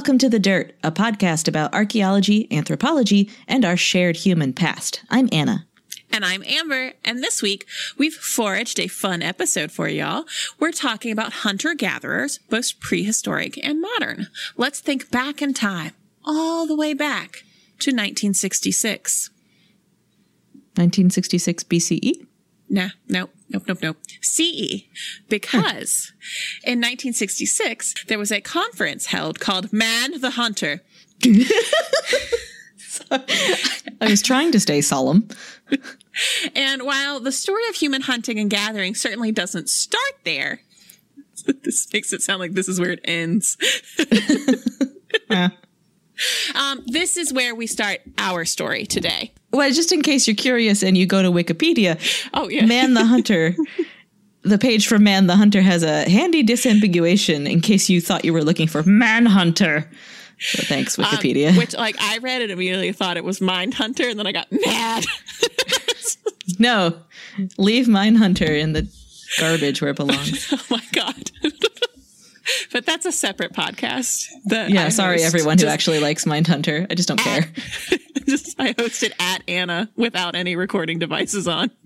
Welcome to The Dirt, a podcast about archaeology, anthropology, and our shared human past. I'm Anna. And I'm Amber, and this week we've foraged a fun episode for y'all. We're talking about hunter gatherers, both prehistoric and modern. Let's think back in time, all the way back to 1966. 1966 BCE? Nah, nope, nope, nope, nope. CE. Because in 1966, there was a conference held called Man the Hunter. I was trying to stay solemn. And while the story of human hunting and gathering certainly doesn't start there, this makes it sound like this is where it ends. um, this is where we start our story today. Well, just in case you're curious and you go to Wikipedia, Oh, yeah. Man the Hunter, the page for Man the Hunter has a handy disambiguation in case you thought you were looking for Manhunter. So thanks, Um, Wikipedia. which, like, I read it immediately thought it was Mind Hunter, and then I got mad. no, leave Mind Hunter in the garbage where it belongs. oh my God. But that's a separate podcast. that Yeah, I sorry, everyone who actually likes Mindhunter. I just don't care. just I host it at Anna without any recording devices on.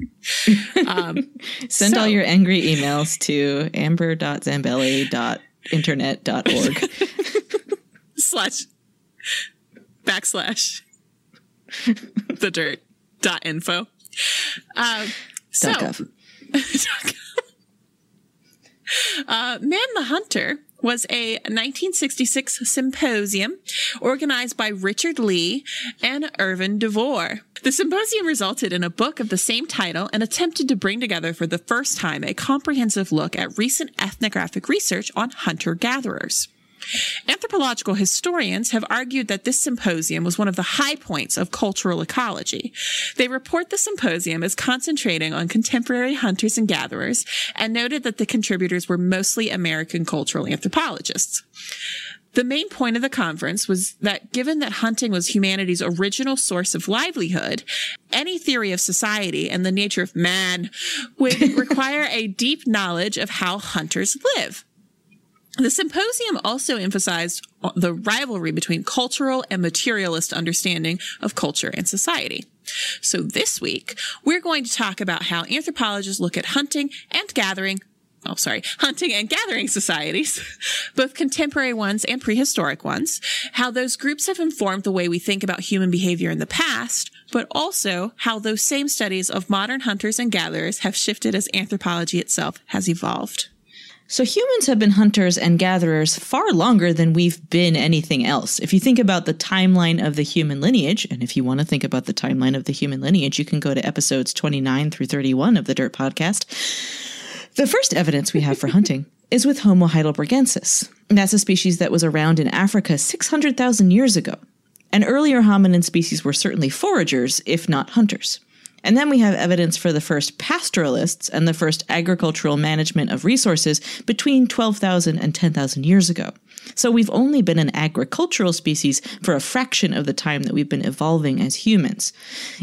Um, Send so- all your angry emails to amber.zambelli.internet.org. slash backslash the dirt dot info. Um, so, uh, Man the Hunter was a 1966 symposium organized by Richard Lee and Irvin DeVore. The symposium resulted in a book of the same title and attempted to bring together for the first time a comprehensive look at recent ethnographic research on hunter gatherers. Anthropological historians have argued that this symposium was one of the high points of cultural ecology. They report the symposium as concentrating on contemporary hunters and gatherers and noted that the contributors were mostly American cultural anthropologists. The main point of the conference was that given that hunting was humanity's original source of livelihood, any theory of society and the nature of man would require a deep knowledge of how hunters live. The symposium also emphasized the rivalry between cultural and materialist understanding of culture and society. So this week, we're going to talk about how anthropologists look at hunting and gathering Oh, sorry, hunting and gathering societies, both contemporary ones and prehistoric ones, how those groups have informed the way we think about human behavior in the past, but also how those same studies of modern hunters and gatherers have shifted as anthropology itself has evolved. So humans have been hunters and gatherers far longer than we've been anything else. If you think about the timeline of the human lineage, and if you want to think about the timeline of the human lineage, you can go to episodes 29 through 31 of the Dirt Podcast. The first evidence we have for hunting is with Homo heidelbergensis. That's a species that was around in Africa 600,000 years ago. And earlier hominin species were certainly foragers, if not hunters. And then we have evidence for the first pastoralists and the first agricultural management of resources between 12,000 and 10,000 years ago. So we've only been an agricultural species for a fraction of the time that we've been evolving as humans.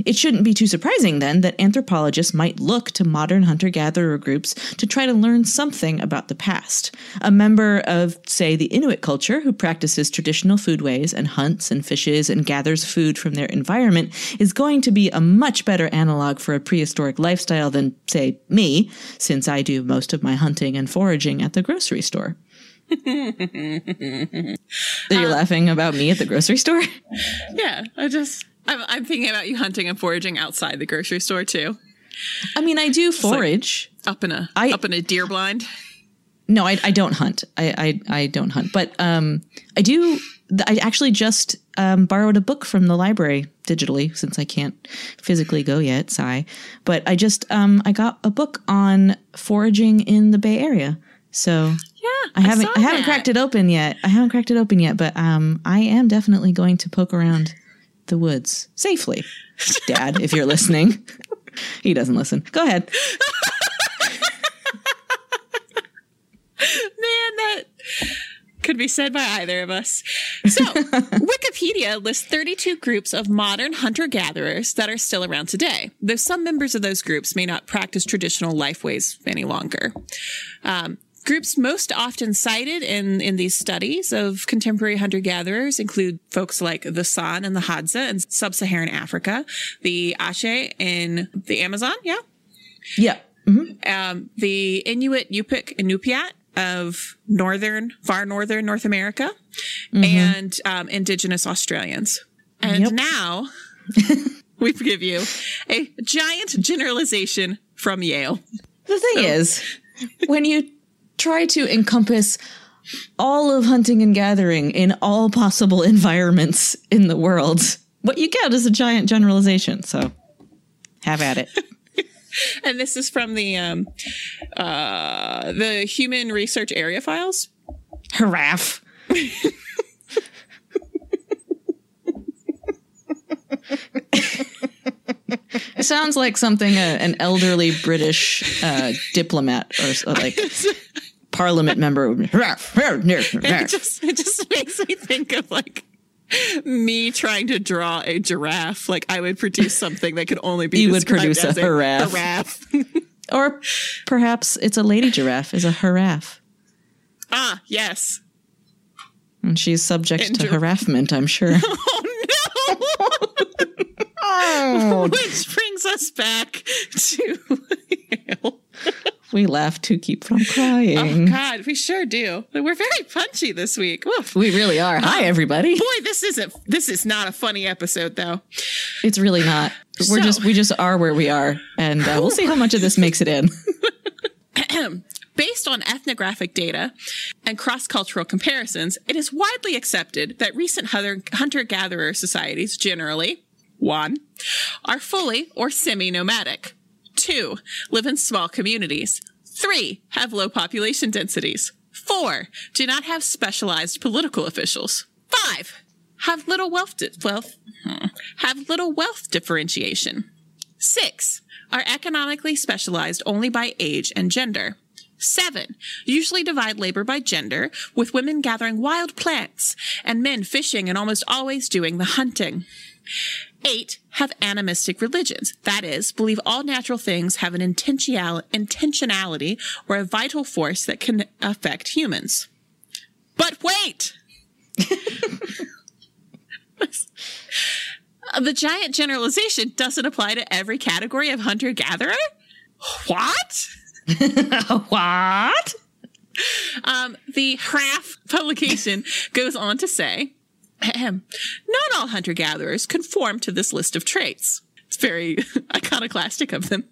It shouldn't be too surprising then that anthropologists might look to modern hunter gatherer groups to try to learn something about the past. A member of, say, the Inuit culture who practices traditional foodways and hunts and fishes and gathers food from their environment is going to be a much better analog for a prehistoric lifestyle than, say, me, since I do most of my hunting and foraging at the grocery store. Are you laughing about me at the grocery store? Yeah, I just I'm, I'm thinking about you hunting and foraging outside the grocery store too, I mean, I do forage. up in a I- up in a deer blind. No, I, I don't hunt. I, I, I don't hunt, but um, I do. I actually just um, borrowed a book from the library digitally since I can't physically go yet. Sigh. But I just um I got a book on foraging in the Bay Area. So Yeah, I haven't saw I, haven't cracked it open yet. I haven't cracked it open yet, but um I am definitely going to poke around the woods safely. Dad, if you're listening. he doesn't listen. Go ahead. Man, that could be said by either of us. So, Wikipedia lists 32 groups of modern hunter gatherers that are still around today, though some members of those groups may not practice traditional life ways any longer. Um, groups most often cited in, in these studies of contemporary hunter gatherers include folks like the San and the Hadza in sub Saharan Africa, the Aché in the Amazon, yeah, Yeah. um, the Inuit, Yupik, and Iñupiat of northern, far northern North America, and um, Indigenous Australians. And Yep. now we give you a giant generalization from Yale. The thing is, when you try to encompass all of hunting and gathering in all possible environments in the world, what you get is a giant generalization. So have at it. And this is from the um, uh, the Human Research Area Files. Haraff. it sounds like something a, an elderly British uh, diplomat or s- like parliament member It just it just makes me think of like me trying to draw a giraffe. Like I would produce something that could only be You would produce a giraffe. giraffe. Or perhaps it's a lady giraffe is a haraff. ah, yes. And she's subject And to gir- harassment, I'm sure. Oh no! Which brings us back to. We laugh to keep from crying. Oh. God, we sure do. We're very punchy this week. Oof. we really are. Hi, everybody. Boy, this isn't. This is not a funny episode, though. It's really not. We're So- just we just are where we are, and uh, we'll see how much of this makes it in. Based on ethnographic data and cross cultural comparisons, it is widely accepted that recent hunter gatherer societies generally, one, are fully or semi nomadic, two, live in small communities, three, have low population densities, four, do not have specialized political officials, five, have little wealth, di- wealth hmm, have little wealth differentiation, Six are economically specialized only by age and gender. Seven usually divide labor by gender, with women gathering wild plants and men fishing and almost always doing the hunting. Eight have animistic religions, that is, believe all natural things have an intentional- intentionality or a vital force that can affect humans. But wait! the giant generalization doesn't apply to every category of hunter gatherer? What? what? Um, the HRAF publication goes on to say, not all hunter gatherers conform to this list of traits. It's very iconoclastic of them.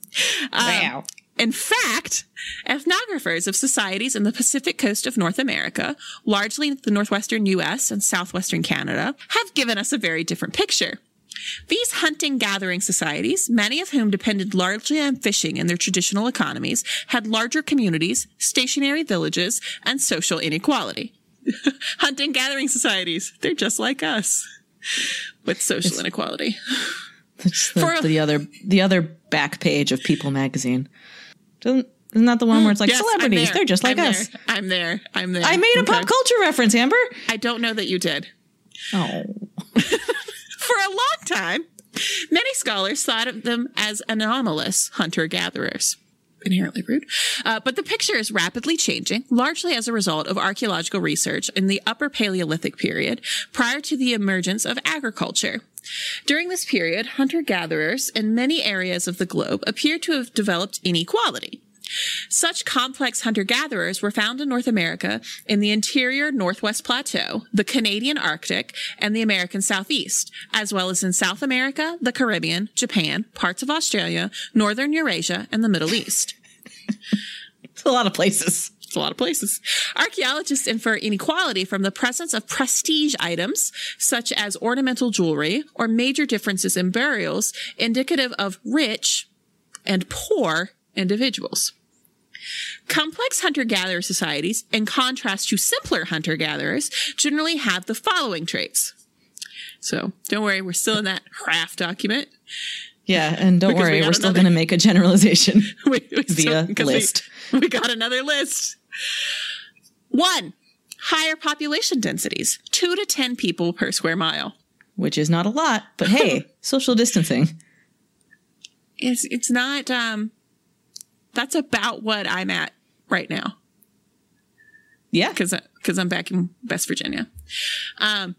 Um, Wow. In fact, ethnographers of societies in the Pacific coast of North America, largely the northwestern US and southwestern Canada, have given us a very different picture. These hunting gathering societies, many of whom depended largely on fishing in their traditional economies, had larger communities, stationary villages, and social inequality. hunting gathering societies, they're just like us with social inequality. It's the, For the other the other back page of People magazine. Doesn't isn't that the one where it's like Yes, celebrities? They're just like I'm us. There. I'm there. I'm there. I made a Okay. pop culture reference, Amber. I don't know that you did. Oh, For a long time, many scholars thought of them as anomalous hunter gatherers. Inherently rude. Uh, but the picture is rapidly changing, largely as a result of archaeological research in the Upper Paleolithic period prior to the emergence of agriculture. During this period, hunter gatherers in many areas of the globe appear to have developed inequality. Such complex hunter gatherers were found in North America in the interior Northwest Plateau, the Canadian Arctic, and the American Southeast, as well as in South America, the Caribbean, Japan, parts of Australia, Northern Eurasia, and the Middle East. it's a lot of places. It's a lot of places. Archaeologists infer inequality from the presence of prestige items, such as ornamental jewelry, or major differences in burials, indicative of rich and poor individuals. Complex hunter gatherer societies, in contrast to simpler hunter gatherers, generally have the following traits. So don't worry, we're still in that HRAF document. Yeah, and don't Because worry, got we're still going to make a generalization. we, we Via we- list. We, got another list. One, higher population densities, two to 10 people per square mile. which is not a lot, but hey, social distancing. It's, it's not, um, that's about what I'm at right now Yeah. because because I'm back in West Virginia. Um,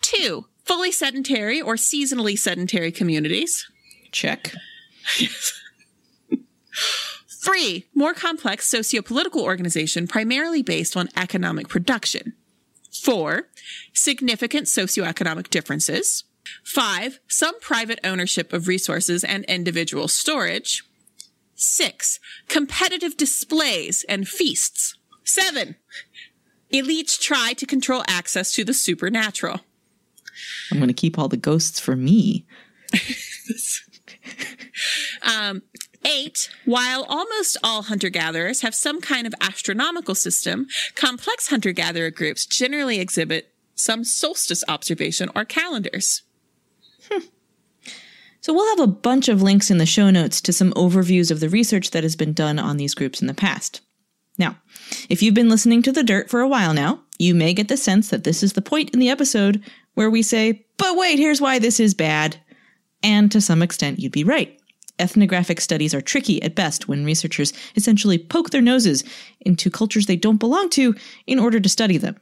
two, fully sedentary or seasonally sedentary communities. Check. Three, more complex sociopolitical organization primarily based on economic production. Four, significant socioeconomic differences. Five, some private ownership of resources and individual storage. Six, competitive displays and feasts. Seven, elites try to control access to the supernatural. I'm going to keep all the ghosts for me. Um, eight, while almost all hunter gatherers have some kind of astronomical system, complex hunter gatherer groups generally exhibit some solstice observation or calendars. So we'll have a bunch of links in the show notes to some overviews of the research that has been done on these groups in the past. Now, if you've been listening to The Dirt for a while now, you may get the sense that this is the point in the episode where we say, but wait, here's why this is bad. And to some extent, you'd be right. Ethnographic studies are tricky at best when researchers essentially poke their noses into cultures they don't belong to in order to study them.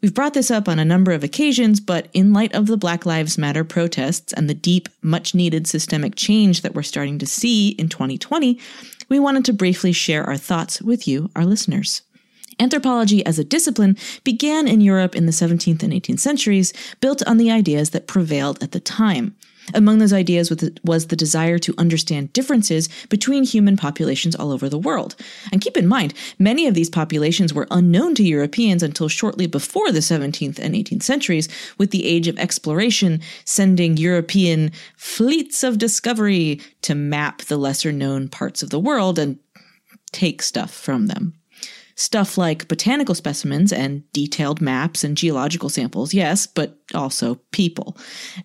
We've brought this up on a number of occasions, but in light of the Black Lives Matter protests and the deep, much needed systemic change that we're starting to see in 2020, we wanted to briefly share our thoughts with you, our listeners. Anthropology as a discipline began in Europe in the 17th and 18th centuries, built on the ideas that prevailed at the time. Among those ideas was the- desire to understand differences between human populations all over the world. And keep in mind, many of these populations were unknown to Europeans until shortly before the 17th and 18th centuries, with the age of exploration sending European fleets of discovery to map the lesser known parts of the world and take stuff from them. Stuff like botanical specimens and detailed maps and geological samples, yes, but also people.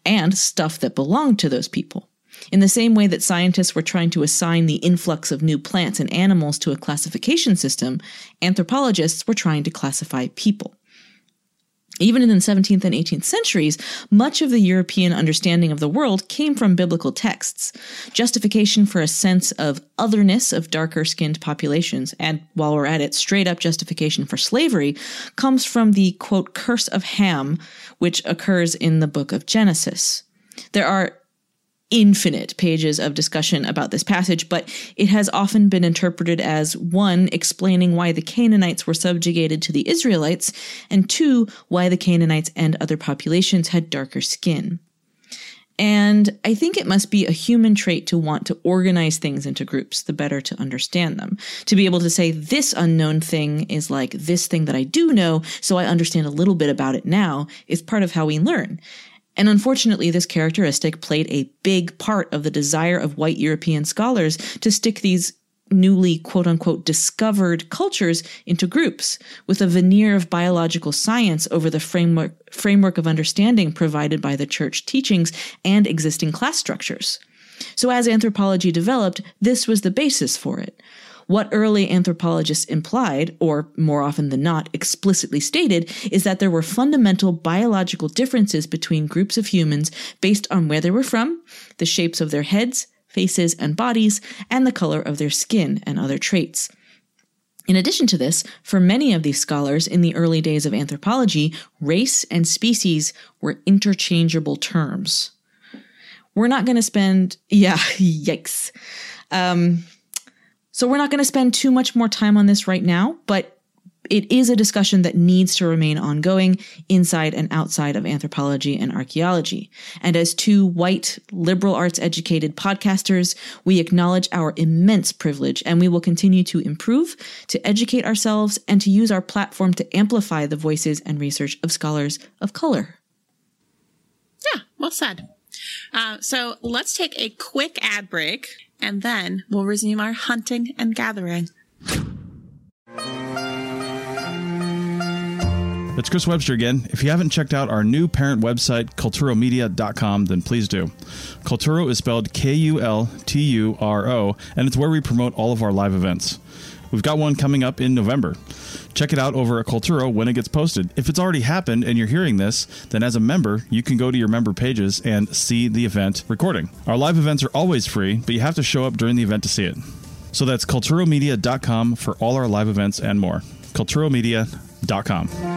And stuff that belonged to those people. In the same way that scientists were trying to assign the influx of new plants and animals to a classification system, anthropologists were trying to classify people. Even in the 17th and 18th centuries, much of the European understanding of the world came from biblical texts. Justification for a sense of otherness of darker skinned populations, and while we're at it, straight up justification for slavery, comes from the quote, curse of Ham, which occurs in the book of Genesis. There are infinite pages of discussion about this passage, but it has often been interpreted as one, explaining why the Canaanites were subjugated to the Israelites, and two, why the Canaanites and other populations had darker skin. And I think it must be a human trait to want to organize things into groups, the better to understand them. To be able to say, this unknown thing is like this thing that I do know, so I understand a little bit about it now, is part of how we learn. And unfortunately, this characteristic played a big part of the desire of white European scholars to stick these newly quote unquote discovered cultures into groups with a veneer of biological science over the framework, framework of understanding provided by the church teachings and existing class structures. So as anthropology developed, this was the basis for it. What early anthropologists implied, or more often than not, explicitly stated, is that there were fundamental biological differences between groups of humans based on where they were from, the shapes of their heads, faces, and bodies, and the color of their skin and other traits. In addition to this, for many of these scholars in the early days of anthropology, race and species were interchangeable terms. We're not going to spend, yeah, yikes. Um, so we're not going to spend too much more time on this right now, but it is a discussion that needs to remain ongoing inside and outside of anthropology and archaeology. And as two white, liberal arts educated podcasters, we acknowledge our immense privilege and we will continue to improve, to educate ourselves, and to use our platform to amplify the voices and research of scholars of color. Yeah, well said. Uh, so let's take a quick ad break and then we'll resume our hunting and gathering. It's Chris Webster again. If you haven't checked out our new parent website, kulturomedia.com, then please do. Kulturo is spelled K U L T U R O, and it's where we promote all of our live events. We've got one coming up in November. Check it out over at Kulturo when it gets posted. If it's already happened and you're hearing this, then as a member, you can go to your member pages and see the event recording. Our live events are always free, but you have to show up during the event to see it. So that's kulturomedia.com for all our live events and more. kulturomedia.com.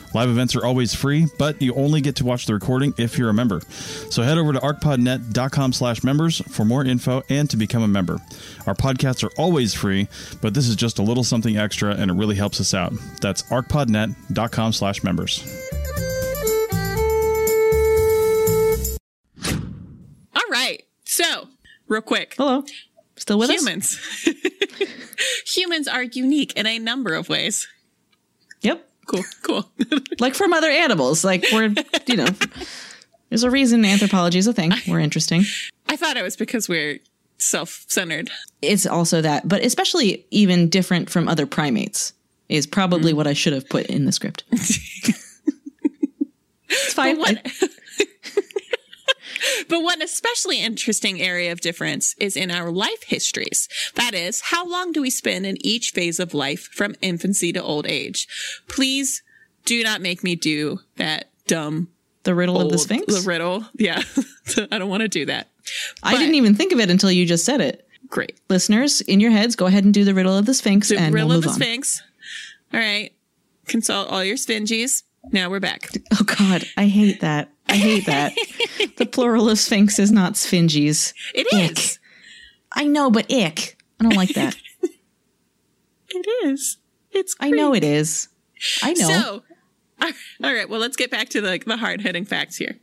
Live events are always free, but you only get to watch the recording if you're a member. So head over to arcpodnet.com slash members for more info and to become a member. Our podcasts are always free, but this is just a little something extra and it really helps us out. That's arcpodnet.com slash members. All right. So, real quick. Hello. Still with us? Humans. Humans are unique in a number of ways. Cool, cool. Like from other animals. Like we're, you know, there's a reason anthropology is a thing. We're interesting. I thought it was because we're self centered. It's also that, but especially even different from other primates is probably mm. what I should have put in the script. it's fine. What? But one especially interesting area of difference is in our life histories. That is, how long do we spend in each phase of life from infancy to old age? Please do not make me do that dumb the riddle of the Sphinx. The riddle. Yeah. I don't want to do that. I didn't even think of it until you just said it. Great. Listeners, in your heads, go ahead and do the riddle of the Sphinx, The and riddle we'll of the on. Sphinx. All right. Consult all your sphinges. Now we're back. Oh God, I hate that. I hate that. the plural of Sphinx is not sphinges. It Ick. is. I know, but ick. I don't like that. It is. It's I know it is. I know. So, all right. Well, let's get back to the, the hard hitting facts here.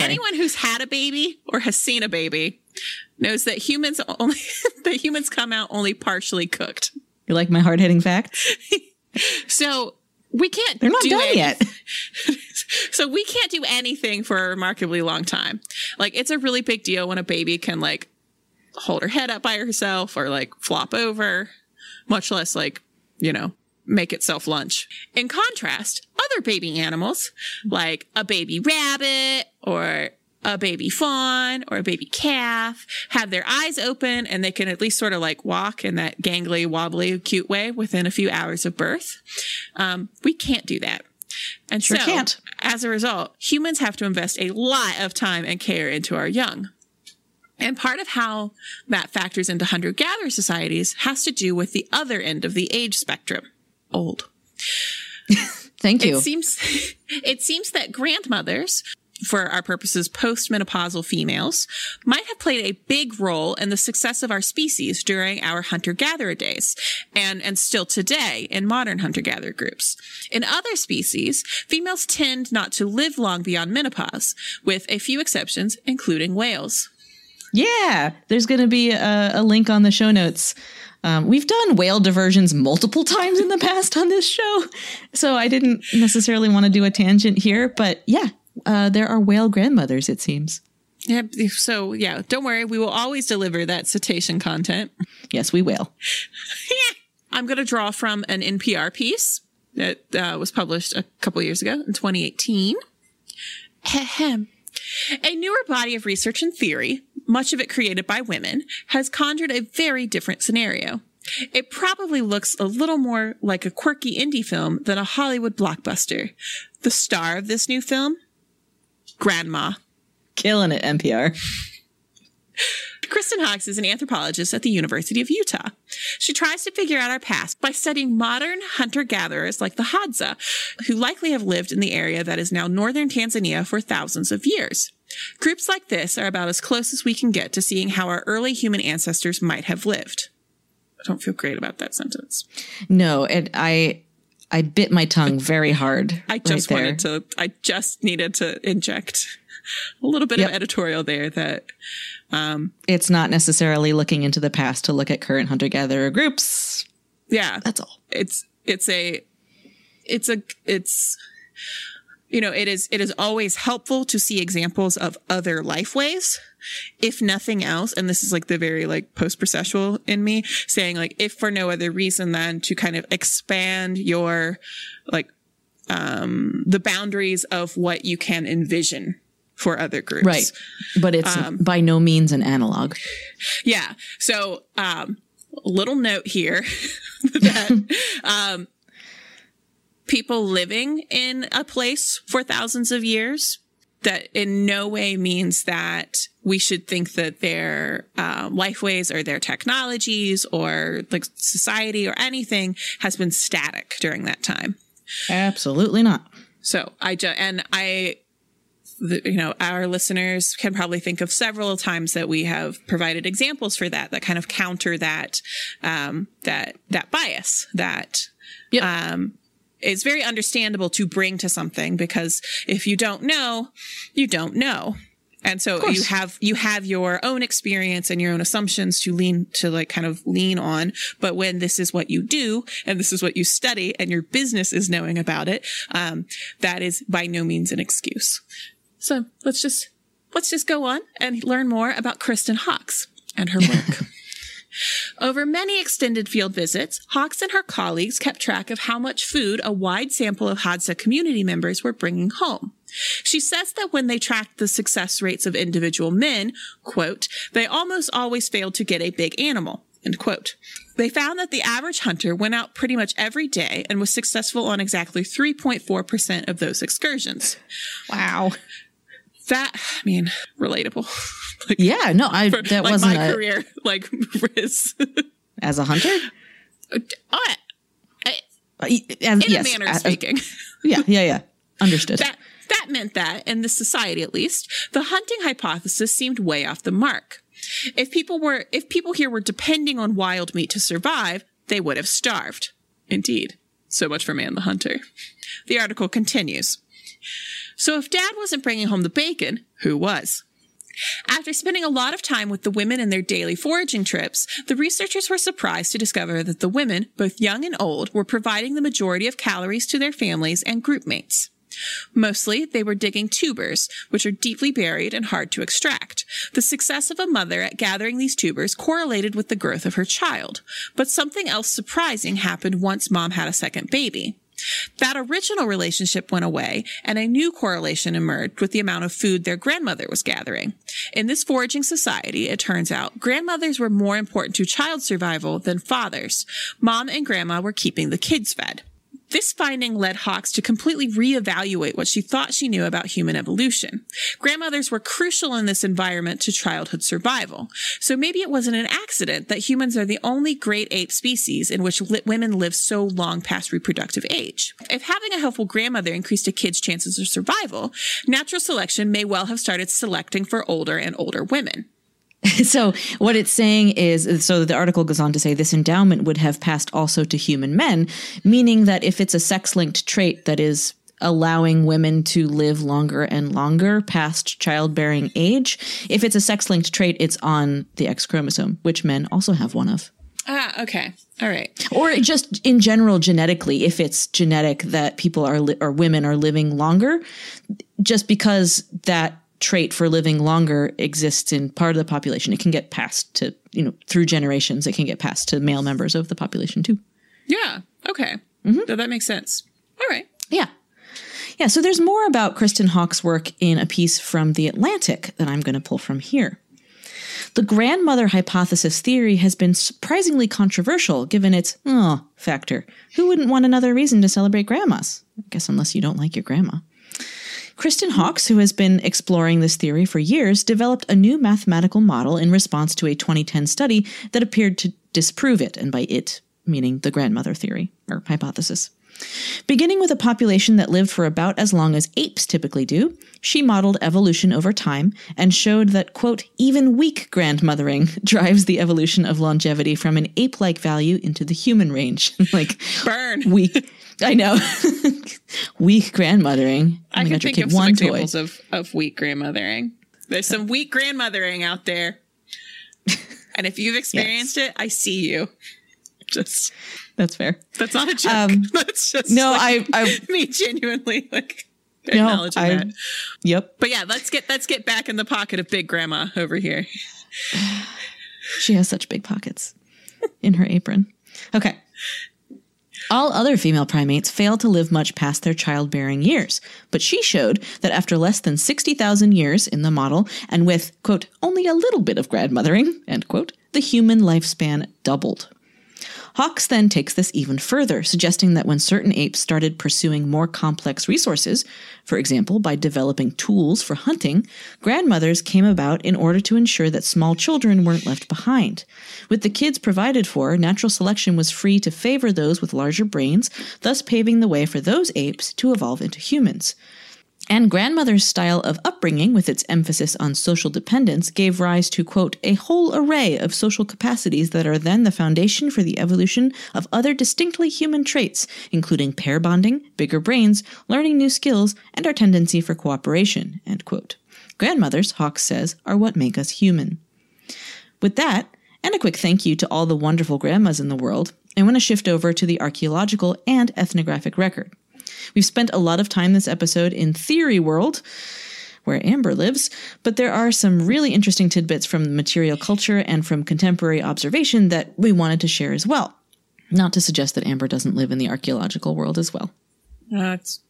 Anyone who's had a baby or has seen a baby knows that humans only that humans come out only partially cooked. you like my hard hitting facts? So we can't. They're not do done any- yet. So we can't do anything for a remarkably long time. Like it's a really big deal when a baby can like hold her head up by herself or like flop over, much less like, you know, make itself lunch. In contrast, other baby animals like a baby rabbit or a baby fawn or a baby calf have their eyes open and they can at least sort of like walk in that gangly, wobbly, cute way within a few hours of birth. Um, we can't do that. And Sure so, can't. as a result, humans have to invest a lot of time and care into our young. And part of how that factors into hunter gatherer societies has to do with the other end of the age spectrum old. Thank you. It seems it seems that grandmothers, for our purposes postmenopausal females, might have played a big role in the success of our species during our hunter-gatherer days and and still today in modern hunter-gatherer groups. In other species, females tend not to live long beyond menopause, with a few exceptions including whales. Yeah, there's going to be a, a link on the show notes. Um, we've done whale diversions multiple times in the past on this show, so I didn't necessarily want to do a tangent here, but yeah, uh, there are whale grandmothers, it seems. Yeah, so yeah, don't worry, we will always deliver that cetacean content. Yes, we will. I'm going to draw from an NPR piece that uh, was published a couple years ago in 2018. Ahem. A newer body of research and theory, much of it created by women, has conjured a very different scenario. It probably looks a little more like a quirky indie film than a Hollywood blockbuster. The star of this new film? Grandma. Killing it, NPR. Kristen Hawkes is an anthropologist at the University of Utah. She tries to figure out our past by studying modern hunter gatherers like the Hadza, who likely have lived in the area that is now northern Tanzania for thousands of years. Groups like this are about as close as we can get to seeing how our early human ancestors might have lived. I don't feel great about that sentence. No, and I I bit my tongue very hard. I just right wanted to I just needed to inject a little bit Yep. of editorial there that um, It's not necessarily looking into the past to look at current hunter gatherer groups. yeah That's all. it's it's a it's a it's you know it is it is always helpful to see examples of other life ways if nothing else and this is like the very like post processual in me saying like if for no other reason than to kind of expand your like um the boundaries of what you can envision for other groups Right. But it's by no means an analog. yeah. So, um, little note here that um, people living in a place for thousands of years that in no way means that we should think that their uh, lifeways or their technologies or like society or anything has been static during that time. Absolutely not. So I just and I, the, you know, our listeners can probably think of several times that we have provided examples for that that kind of counter that um, that that bias that Yep. um, is very understandable to bring to something because if you don't know, you don't know. And so you have you have your own experience and your own assumptions to lean to like kind of lean on. But when this is what you do and this is what you study and your business is knowing about it, um, that is by no means an excuse. So let's just let's just go on and learn more about Kristen Hawkes and her work. Over many extended field visits, Hawkes and her colleagues kept track of how much food a wide sample of Hadza community members were bringing home. She says that when they tracked the success rates of individual men, quote, they almost always failed to get a big animal, end quote. They found that the average hunter went out pretty much every day and was successful on exactly 3.4% of those excursions. Wow. That, I mean, relatable. like, Yeah, no, I for, that like wasn't my a, career, like Riz. as a hunter. oh, I- Uh, as- in yes, a manner as- of speaking. yeah, yeah, yeah. Understood. that that meant that in this society at least the hunting hypothesis seemed way off the mark if people were if people here were depending on wild meat to survive they would have starved indeed so much for man the hunter the article continues so if dad wasn't bringing home the bacon who was after spending a lot of time with the women in their daily foraging trips, the researchers were surprised to discover that the women, both young and old, were providing the majority of calories to their families and group mates. Mostly, they were digging tubers, which are deeply buried and hard to extract. The success of a mother at gathering these tubers correlated with the growth of her child. But something else surprising happened once mom had a second baby. That original relationship went away, and a new correlation emerged with the amount of food their grandmother was gathering. In this foraging society, it turns out grandmothers were more important to child survival than fathers. Mom and grandma were keeping the kids fed. This finding led Hawkes to completely reevaluate what she thought she knew about human evolution. Grandmothers were crucial in this environment to childhood survival. So maybe it wasn't an accident that humans are the only great ape species in which li- women live so long past reproductive age. If having a helpful grandmother increased a kid's chances of survival, natural selection may well have started selecting for older and older women. so what it's saying is so the article goes on to say this endowment would have passed also to human men meaning that if it's a sex linked trait that is allowing women to live longer and longer past childbearing age if it's a sex linked trait it's on the x chromosome which men also have one of Ah, okay. All right. or just in general genetically if it's genetic that people are li- or women are living longer just because that trait for living longer exists in part of the population it can get passed to you know through generations it can get passed to male members of the population too Yeah. Okay. Mm-hmm. No, that makes sense. All right. yeah yeah so there's more about kristen hawkes' work in a piece from the atlantic that i'm going to pull from here The grandmother hypothesis theory has been surprisingly controversial given its oh factor. Who wouldn't want another reason to celebrate grandmas? I guess unless you don't like your grandma. Kristen Hawkes, who has been exploring this theory for years, developed a new mathematical model in response to a 2010 study that appeared to disprove it, and by it, meaning the grandmother theory or hypothesis. Beginning with a population that lived for about as long as apes typically do, she modeled evolution over time and showed that, quote, even weak grandmothering drives the evolution of longevity from an ape like value into the human range. like, Burn. weak. I know. weak grandmothering. I Oh my can think of some toy. examples of, of weak grandmothering. There's some weak grandmothering out there. And if you've experienced it, I see you. Just That's fair. that's not a joke. Um, that's just No, like, I, I, me genuinely like no, acknowledging I, that. yep. But yeah, let's get let's get back in the pocket of big grandma over here. She has such big pockets in her apron. Okay. All other female primates failed to live much past their childbearing years, but she showed that after less than 60,000 years in the model, and with, quote, only a little bit of grandmothering, end quote, the human lifespan doubled. Hawkes then takes this even further, suggesting that when certain apes started pursuing more complex resources, for example, by developing tools for hunting, grandmothers came about in order to ensure that small children weren't left behind. With the kids provided for, natural selection was free to favor those with larger brains, thus paving the way for those apes to evolve into humans. And grandmother's style of upbringing, with its emphasis on social dependence, gave rise to, quote, a whole array of social capacities that are then the foundation for the evolution of other distinctly human traits, including pair bonding, bigger brains, learning new skills, and our tendency for cooperation, end quote. Grandmothers, Hawkes says, are what make us human. With that, and a quick thank you to all the wonderful grandmas in the world, I want to shift over to the archaeological and ethnographic record. We've spent a lot of time this episode in theory world, where Amber lives, but there are some really interesting tidbits from material culture and from contemporary observation that we wanted to share as well. Not to suggest that Amber doesn't live in the archaeological world as well. That's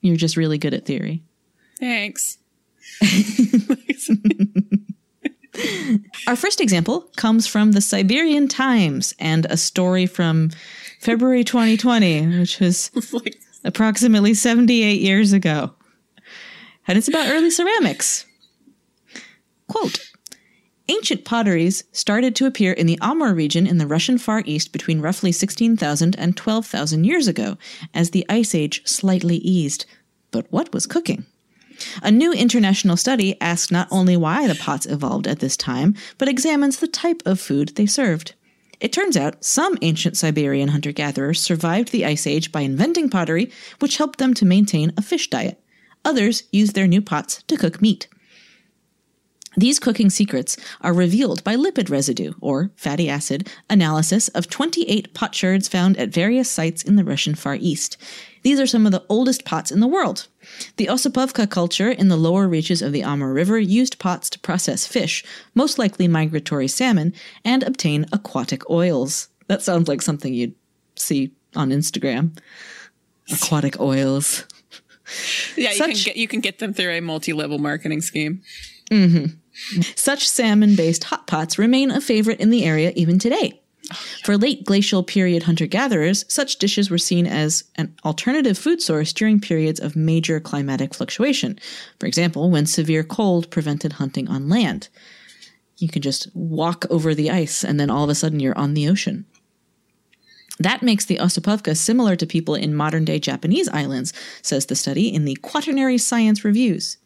You're just really good at theory. thanks. Our first example comes from the Siberian Times and a story from February 2020, which was like approximately 78 years ago. And it's about early ceramics. Quote Ancient potteries started to appear in the Amur region in the Russian Far East between roughly 16,000 and 12,000 years ago, as the Ice Age slightly eased. But what was cooking? A new international study asks not only why the pots evolved at this time, but examines the type of food they served. It turns out some ancient Siberian hunter gatherers survived the Ice Age by inventing pottery, which helped them to maintain a fish diet. Others used their new pots to cook meat. These cooking secrets are revealed by lipid residue, or fatty acid, analysis of 28 potsherds found at various sites in the Russian Far East. These are some of the oldest pots in the world. The Osipovka culture in the lower reaches of the Amur River used pots to process fish, most likely migratory salmon, and obtain aquatic oils. That sounds like something you'd see on Instagram. Aquatic oils. yeah, you can get you can get them through a multi-level marketing scheme. Mm-hmm. Such salmon based hot pots remain a favorite in the area even today. For late glacial period hunter gatherers, such dishes were seen as an alternative food source during periods of major climatic fluctuation. For example, when severe cold prevented hunting on land. You can just walk over the ice and then all of a sudden you're on the ocean. That makes the Osipovka similar to people in modern day Japanese islands, says the study in the Quaternary Science Reviews.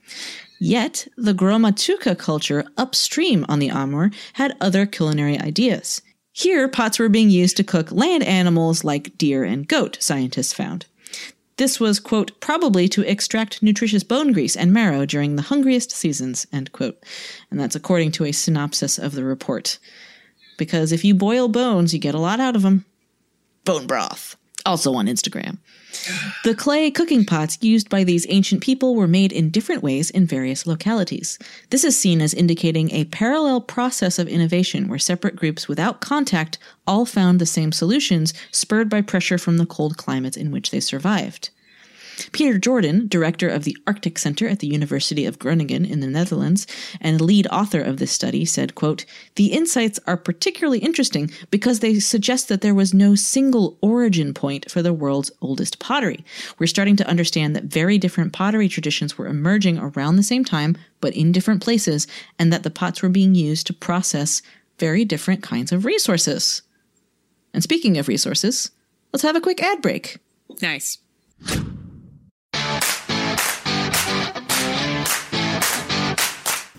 Yet, the Gromatukha culture upstream on the Amur had other culinary ideas. Here, pots were being used to cook land animals like deer and goat, scientists found. This was, quote, probably to extract nutritious bone grease and marrow during the hungriest seasons, end quote. And that's according to a synopsis of the report. Because if you boil bones, you get a lot out of them. Bone broth. Also on Instagram. The clay cooking pots used by these ancient people were made in different ways in various localities. This is seen as indicating a parallel process of innovation where separate groups without contact all found the same solutions, spurred by pressure from the cold climates in which they survived. Peter Jordan, director of the Arctic Center at the University of Groningen in the Netherlands and lead author of this study, said, quote, The insights are particularly interesting because they suggest that there was no single origin point for the world's oldest pottery. We're starting to understand that very different pottery traditions were emerging around the same time, but in different places, and that the pots were being used to process very different kinds of resources. And speaking of resources, let's have a quick ad break. Nice.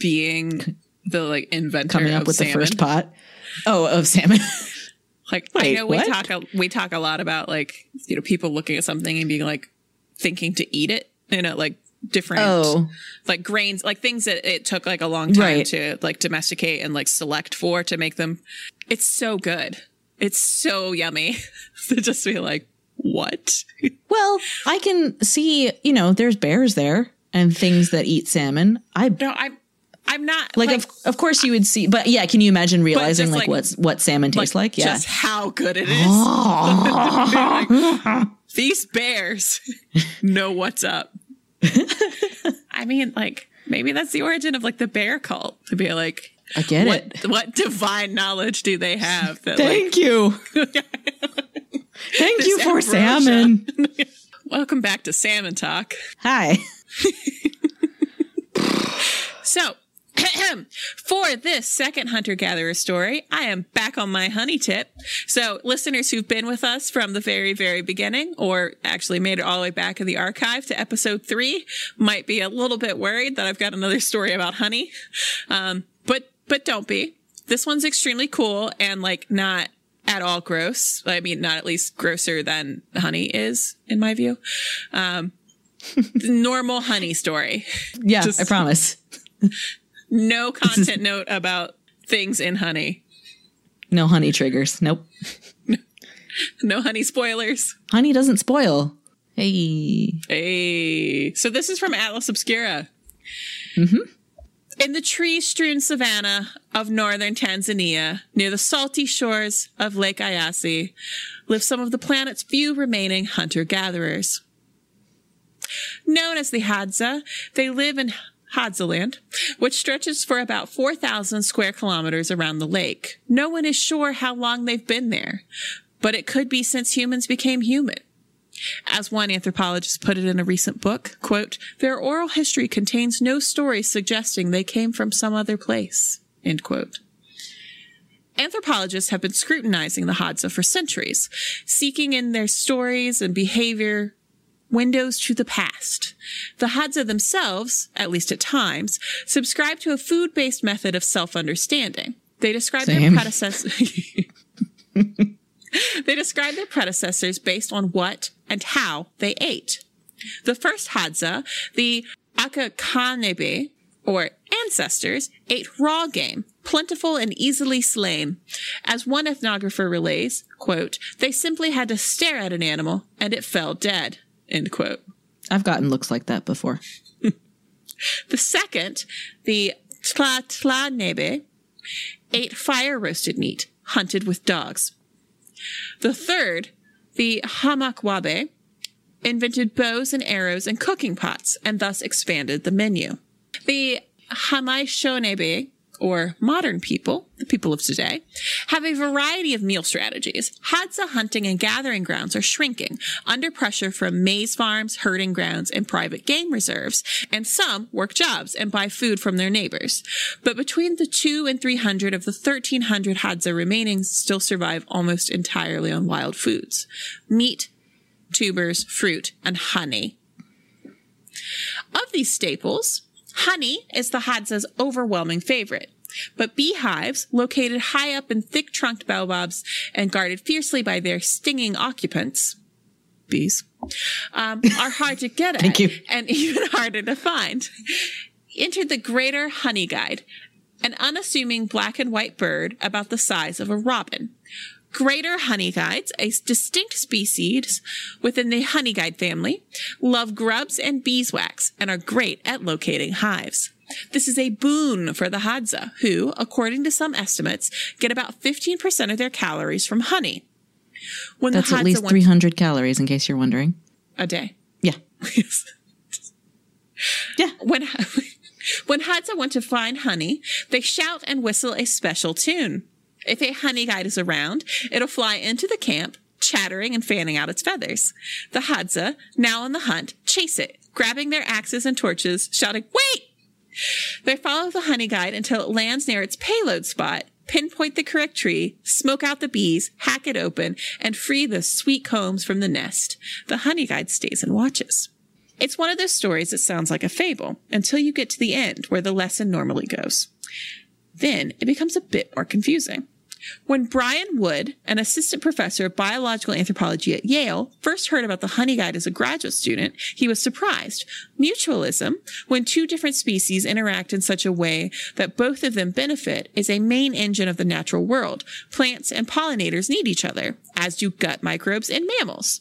being the like inventor Coming up with salmon? the first pot. Oh, of salmon. Like I know we what? talk a, we talk a lot about like you know people looking at something and being like thinking to eat it, you know, like different Oh. like grains, like things that it took like a long time Right. to like domesticate and like select for to make them. It's so good. It's so yummy to just be like, what? well, I can see, you know, there's bears there and things that eat salmon. I No, I'm I'm not like, of, of course you would see, but yeah, can you imagine realizing like, like- what's what salmon tastes like? Yeah. just how good it is. Like, these bears know what's up. I mean, like maybe that's the origin of like the bear cult to be like, I get what it. what divine knowledge do they have that like Thank you. Thank you for ambrosia. salmon. welcome back to salmon talk. Hi. So, for this second hunter gatherer story, I am back on my honey tip. So, listeners who've been with us from the very, very beginning, or actually made it all the way back in the archive to episode three, might be a little bit worried that I've got another story about honey. Um, but, but don't be. This one's extremely cool and like not at all gross. I mean, not at least grosser than honey is, in my view. Um, normal honey story. Yeah, Just- I promise. No content note about things in honey. No honey triggers. Nope. No honey spoilers. Honey doesn't spoil. Hey. Hey. So this is from Atlas Obscura. Mm-hmm. In the tree strewn savanna of northern Tanzania, near the salty shores of Lake Eyasi, live some of the planet's few remaining hunter gatherers. Known as the Hadza, they live in Hadzaland, which stretches for about 4,000 square kilometers around the lake. No one is sure how long they've been there, but it could be since humans became human. As one anthropologist put it in a recent book, quote, their oral history contains no stories suggesting they came from some other place, end quote. Anthropologists have been scrutinizing the Hadza for centuries, seeking in their stories and behavior windows to the past. The Hadza themselves, at least at times, subscribe to a food-based method of self-understanding. They describe their predecessors. they describe their predecessors based on what and how they ate. The first Hadza, the Akakanebe, or ancestors, ate raw game, plentiful and easily slain. As one ethnographer relays, quote, they simply had to stare at an animal and it fell dead, end quote. I've gotten looks like that before. The second, the Tlatlanebe, ate fire roasted meat, hunted with dogs. The third, the Hamakwabe, invented bows and arrows and cooking pots and thus expanded the menu. The Hamaishonebe, or modern people, the people of today, have a variety of meal strategies. Hadza hunting and gathering grounds are shrinking under pressure from maize farms, herding grounds, and private game reserves, and some work jobs and buy food from their neighbors. But between the two and 300 of the 1300 Hadza remaining still survive almost entirely on wild foods. Meat, tubers, fruit, and honey. Of these staples, honey is the Hadza's overwhelming favorite. But beehives, located high up in thick trunked baobabs and guarded fiercely by their stinging occupants, bees, um, are hard to get at Thank you. and even harder to find. Enter the Greater Honey Guide, an unassuming black and white bird about the size of a robin. Greater honey guides, a distinct species within the honey guide family, love grubs and beeswax and are great at locating hives. This is a boon for the Hadza, who, according to some estimates, get about 15% of their calories from honey. When That's at least 300 calories, in case you're wondering. a day. Yeah. Yeah. When when Hadza want to find honey, they shout and whistle a special tune. If a honey guide is around, it'll fly into the camp, chattering and fanning out its feathers. The Hadza, now on the hunt, chase it, grabbing their axes and torches, shouting, "Wait!" They follow the honey guide until it lands near its payload spot, pinpoint the correct tree, smoke out the bees, hack it open, and free the sweet combs from the nest. The honey guide stays and watches. It's one of those stories that sounds like a fable until you get to the end where the lesson normally goes. Then it becomes a bit more confusing. When Brian Wood, an assistant professor of biological anthropology at Yale, first heard about the honey guide as a graduate student, he was surprised. Mutualism, when two different species interact in such a way that both of them benefit, is a main engine of the natural world. Plants and pollinators need each other, as do gut microbes and mammals.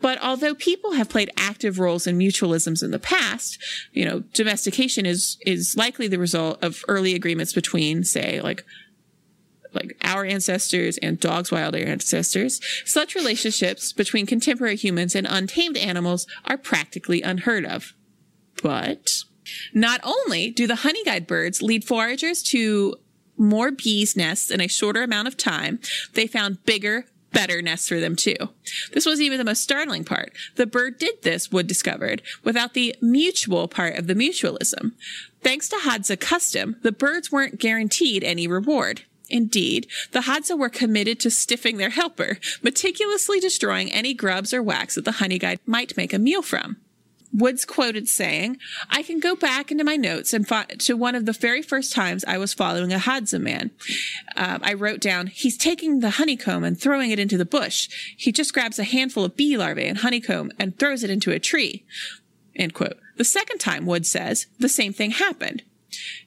But although people have played active roles in mutualisms in the past, you know, domestication is is likely the result of early agreements between, say, like like our ancestors and dogs' wild ancestors, such relationships between contemporary humans and untamed animals are practically unheard of. But not only do the honey guide birds lead foragers to more bees' nests in a shorter amount of time, they found bigger, better nests for them too. This was even the most startling part. The bird did this, Wood discovered, without the mutual part of the mutualism. Thanks to Hadza custom, the birds weren't guaranteed any reward. Indeed, the Hadza were committed to stiffing their helper, meticulously destroying any grubs or wax that the honey guide might make a meal from. Woods quoted saying, I can go back into my notes and find to one of the very first times I was following a Hadza man. Um, I wrote down, he's taking the honeycomb and throwing it into the bush. He just grabs a handful of bee larvae and honeycomb and throws it into a tree. End quote. The second time, Wood says, the same thing happened.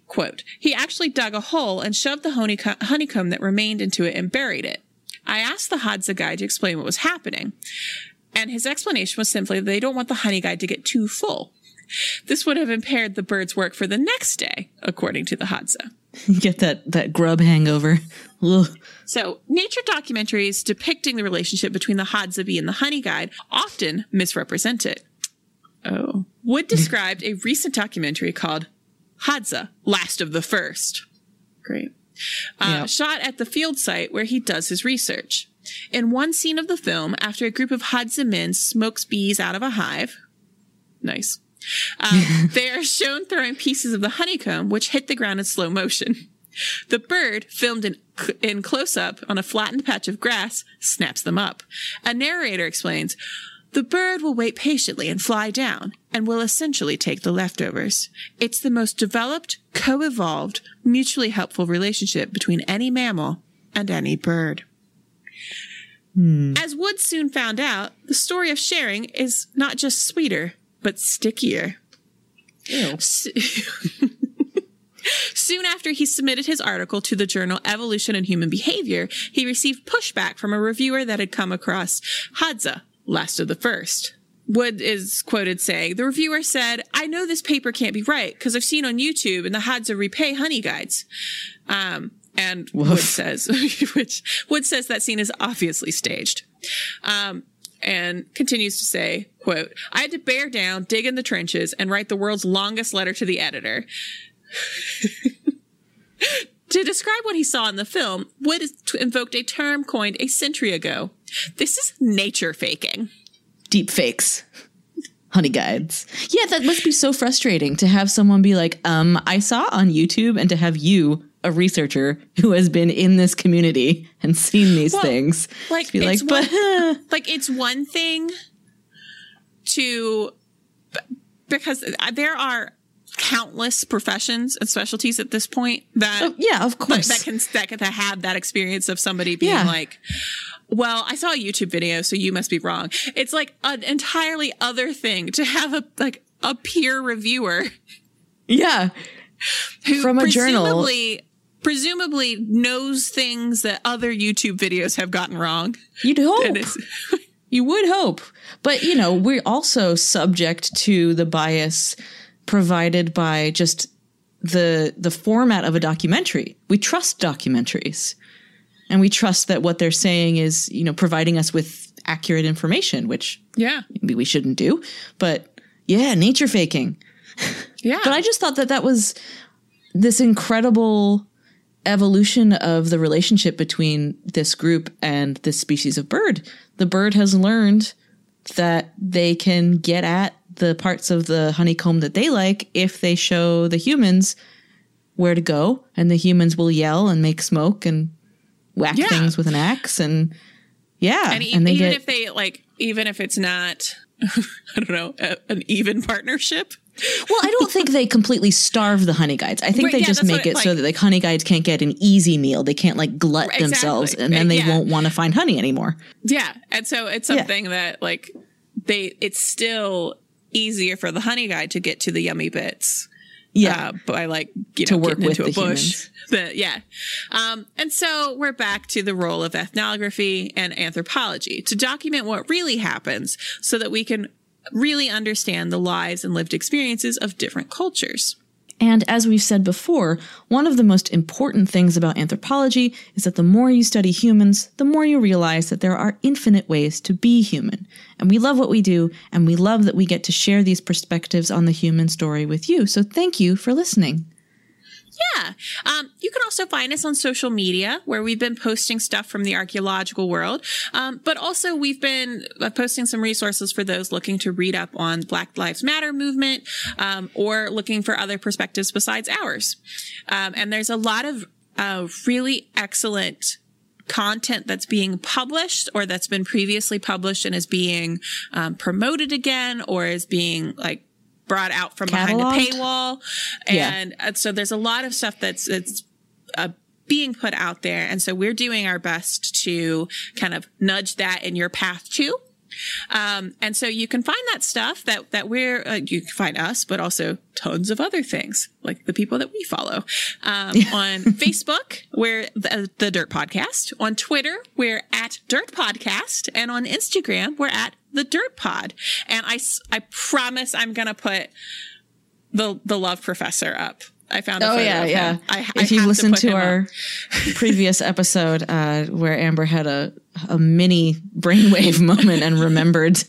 Quote, he actually dug a hole and shoved the honeycomb, honeycomb that remained into it and buried it. I asked the Hadza guy to explain what was happening. And his explanation was simply that they don't want the honey guide to get too full. This would have impaired the bird's work for the next day, according to the Hadza. Get that, that grub hangover. Ugh. So, nature documentaries depicting the relationship between the Hadza bee and the honey guide often misrepresent it. Oh. Wood described a recent documentary called Hadza, Last of the First. Great. Uh, Yeah. Shot at the field site where he does his research. In one scene of the film, after a group of Hadza men smokes bees out of a hive, nice, um, they are shown throwing pieces of the honeycomb, which hit the ground in slow motion. The bird, filmed in, in close up on a flattened patch of grass, snaps them up. A narrator explains, the bird will wait patiently and fly down and will essentially take the leftovers. It's the most developed, co-evolved, mutually helpful relationship between any mammal and any bird. Hmm. As Wood soon found out, the story of sharing is not just sweeter, but stickier. Soon after he submitted his article to the journal Evolution and Human Behavior, he received pushback from a reviewer that had come across Hadza, last of the first. Wood is quoted saying, The reviewer said, I know this paper can't be right because I've seen on YouTube and the Hadza repay honey guides. Um, and Wood says, which Wood says that scene is obviously staged. Um, and continues to say, quote, I had to bear down, dig in the trenches, and write the world's longest letter to the editor. to describe what he saw in the film, Wood invoked a term coined a century ago. This is nature faking. Deep fakes. Honey guides. Yeah, that must be so frustrating to have someone be like, um, I saw on YouTube and to have you, a researcher who has been in this community and seen these Well, things, like, to be like, it's but Like it's one thing to because there are countless professions and specialties at this point that Oh, yeah, of course. that can that can have that experience of somebody being Yeah. like well i saw a youtube video so you must be wrong it's like an entirely other thing to have a like a peer reviewer yeah, who From a journal. presumably presumably knows things that other youtube videos have gotten wrong you'd hope. You would hope. But, you know, we're also subject to the bias provided by just the the format of a documentary. We trust documentaries. And we trust that what they're saying is, you know, providing us with accurate information, which yeah maybe we shouldn't do. But yeah, nature faking. yeah But I just thought that that was this incredible evolution of the relationship between this group and this species of bird. The bird has learned that they can get at the parts of the honeycomb that they like if they show the humans where to go, and the humans will yell and make smoke and whack Yeah. things with an axe and yeah, and, e- and even get if they like even if it's not i don't know a, an even partnership Well, I don't think they completely starve the honey guides. I think Right, they yeah, just make it so like- that like honey guides can't get an easy meal. They can't like glut Right, themselves, and then Uh, they yeah. won't want to find honey anymore. yeah and so it's something that like they it's still easier for the honey guide to get to the yummy bits Yeah, uh, by like you To know work with into a the bush. The, yeah, um, and so we're back to the role of ethnography and anthropology to document what really happens, so that we can really understand the lives and lived experiences of different cultures. And as we've said before, one of the most important things about anthropology is that the more you study humans, the more you realize that there are infinite ways to be human. And we love what we do, and we love that we get to share these perspectives on the human story with you. So thank you for listening. Yeah. Um, you can also find us on social media where we've been posting stuff from the archaeological world. Um, but also we've been uh, posting some resources for those looking to read up on Black Lives Matter movement, um, or looking for other perspectives besides ours. Um, and there's a lot of, uh, really excellent content that's being published or that's been previously published and is being um, promoted again or is being like brought out from behind a paywall. And uh, so there's a lot of stuff that's it's uh, being put out there. And so we're doing our best to kind of nudge that in your path too um, and so you can find that stuff that that we're uh, you can find us, but also tons of other things like the people that we follow um, on Facebook. We're the, the Dirt Podcast. On Twitter, we're at Dirt Podcast, and on Instagram, we're at the Dirt Pod. And I I promise I'm gonna put the the Love Professor up. I found. Oh yeah, yeah. I, I if you have listened to, our previous episode uh, where Amber had a a mini brainwave moment and remembered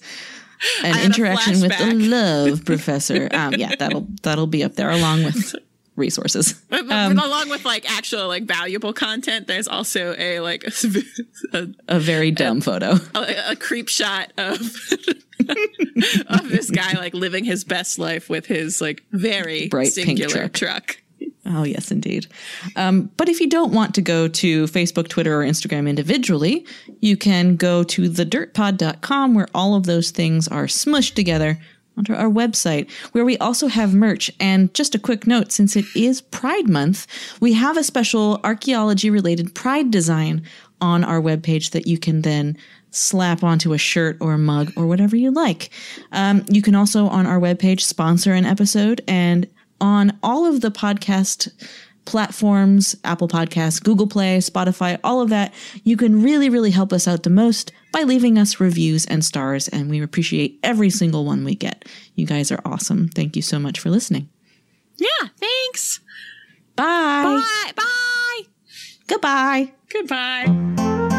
an interaction with the love professor, um, yeah, that'll that'll be up there along with resources. Um, along with like actual like valuable content, there's also a like a, a very dumb photo. a, a creep shot of of this guy like living his best life with his like very Bright pink singular truck. truck. Oh, yes, indeed. Um, but if you don't want to go to Facebook, Twitter, or Instagram individually, you can go to thedirtpod.com where all of those things are smushed together onto our website, where we also have merch. And just a quick note since it is Pride Month, we have a special archaeology related Pride design on our webpage that you can then slap onto a shirt or a mug or whatever you like. Um, you can also on our webpage sponsor an episode and on all of the podcast platforms Apple Podcasts, Google Play, Spotify, all of that. You can really, really help us out the most by leaving us reviews and stars, and we appreciate every single one we get. You guys are awesome. Thank you so much for listening. Yeah, thanks. Bye. Bye. Bye. Goodbye. Goodbye.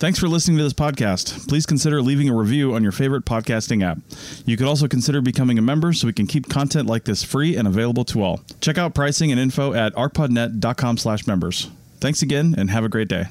Thanks for listening to this podcast. Please consider leaving a review on your favorite podcasting app. You could also consider becoming a member so we can keep content like this free and available to all. Check out pricing and info at archpodnet.com slash members. Thanks again and have a great day.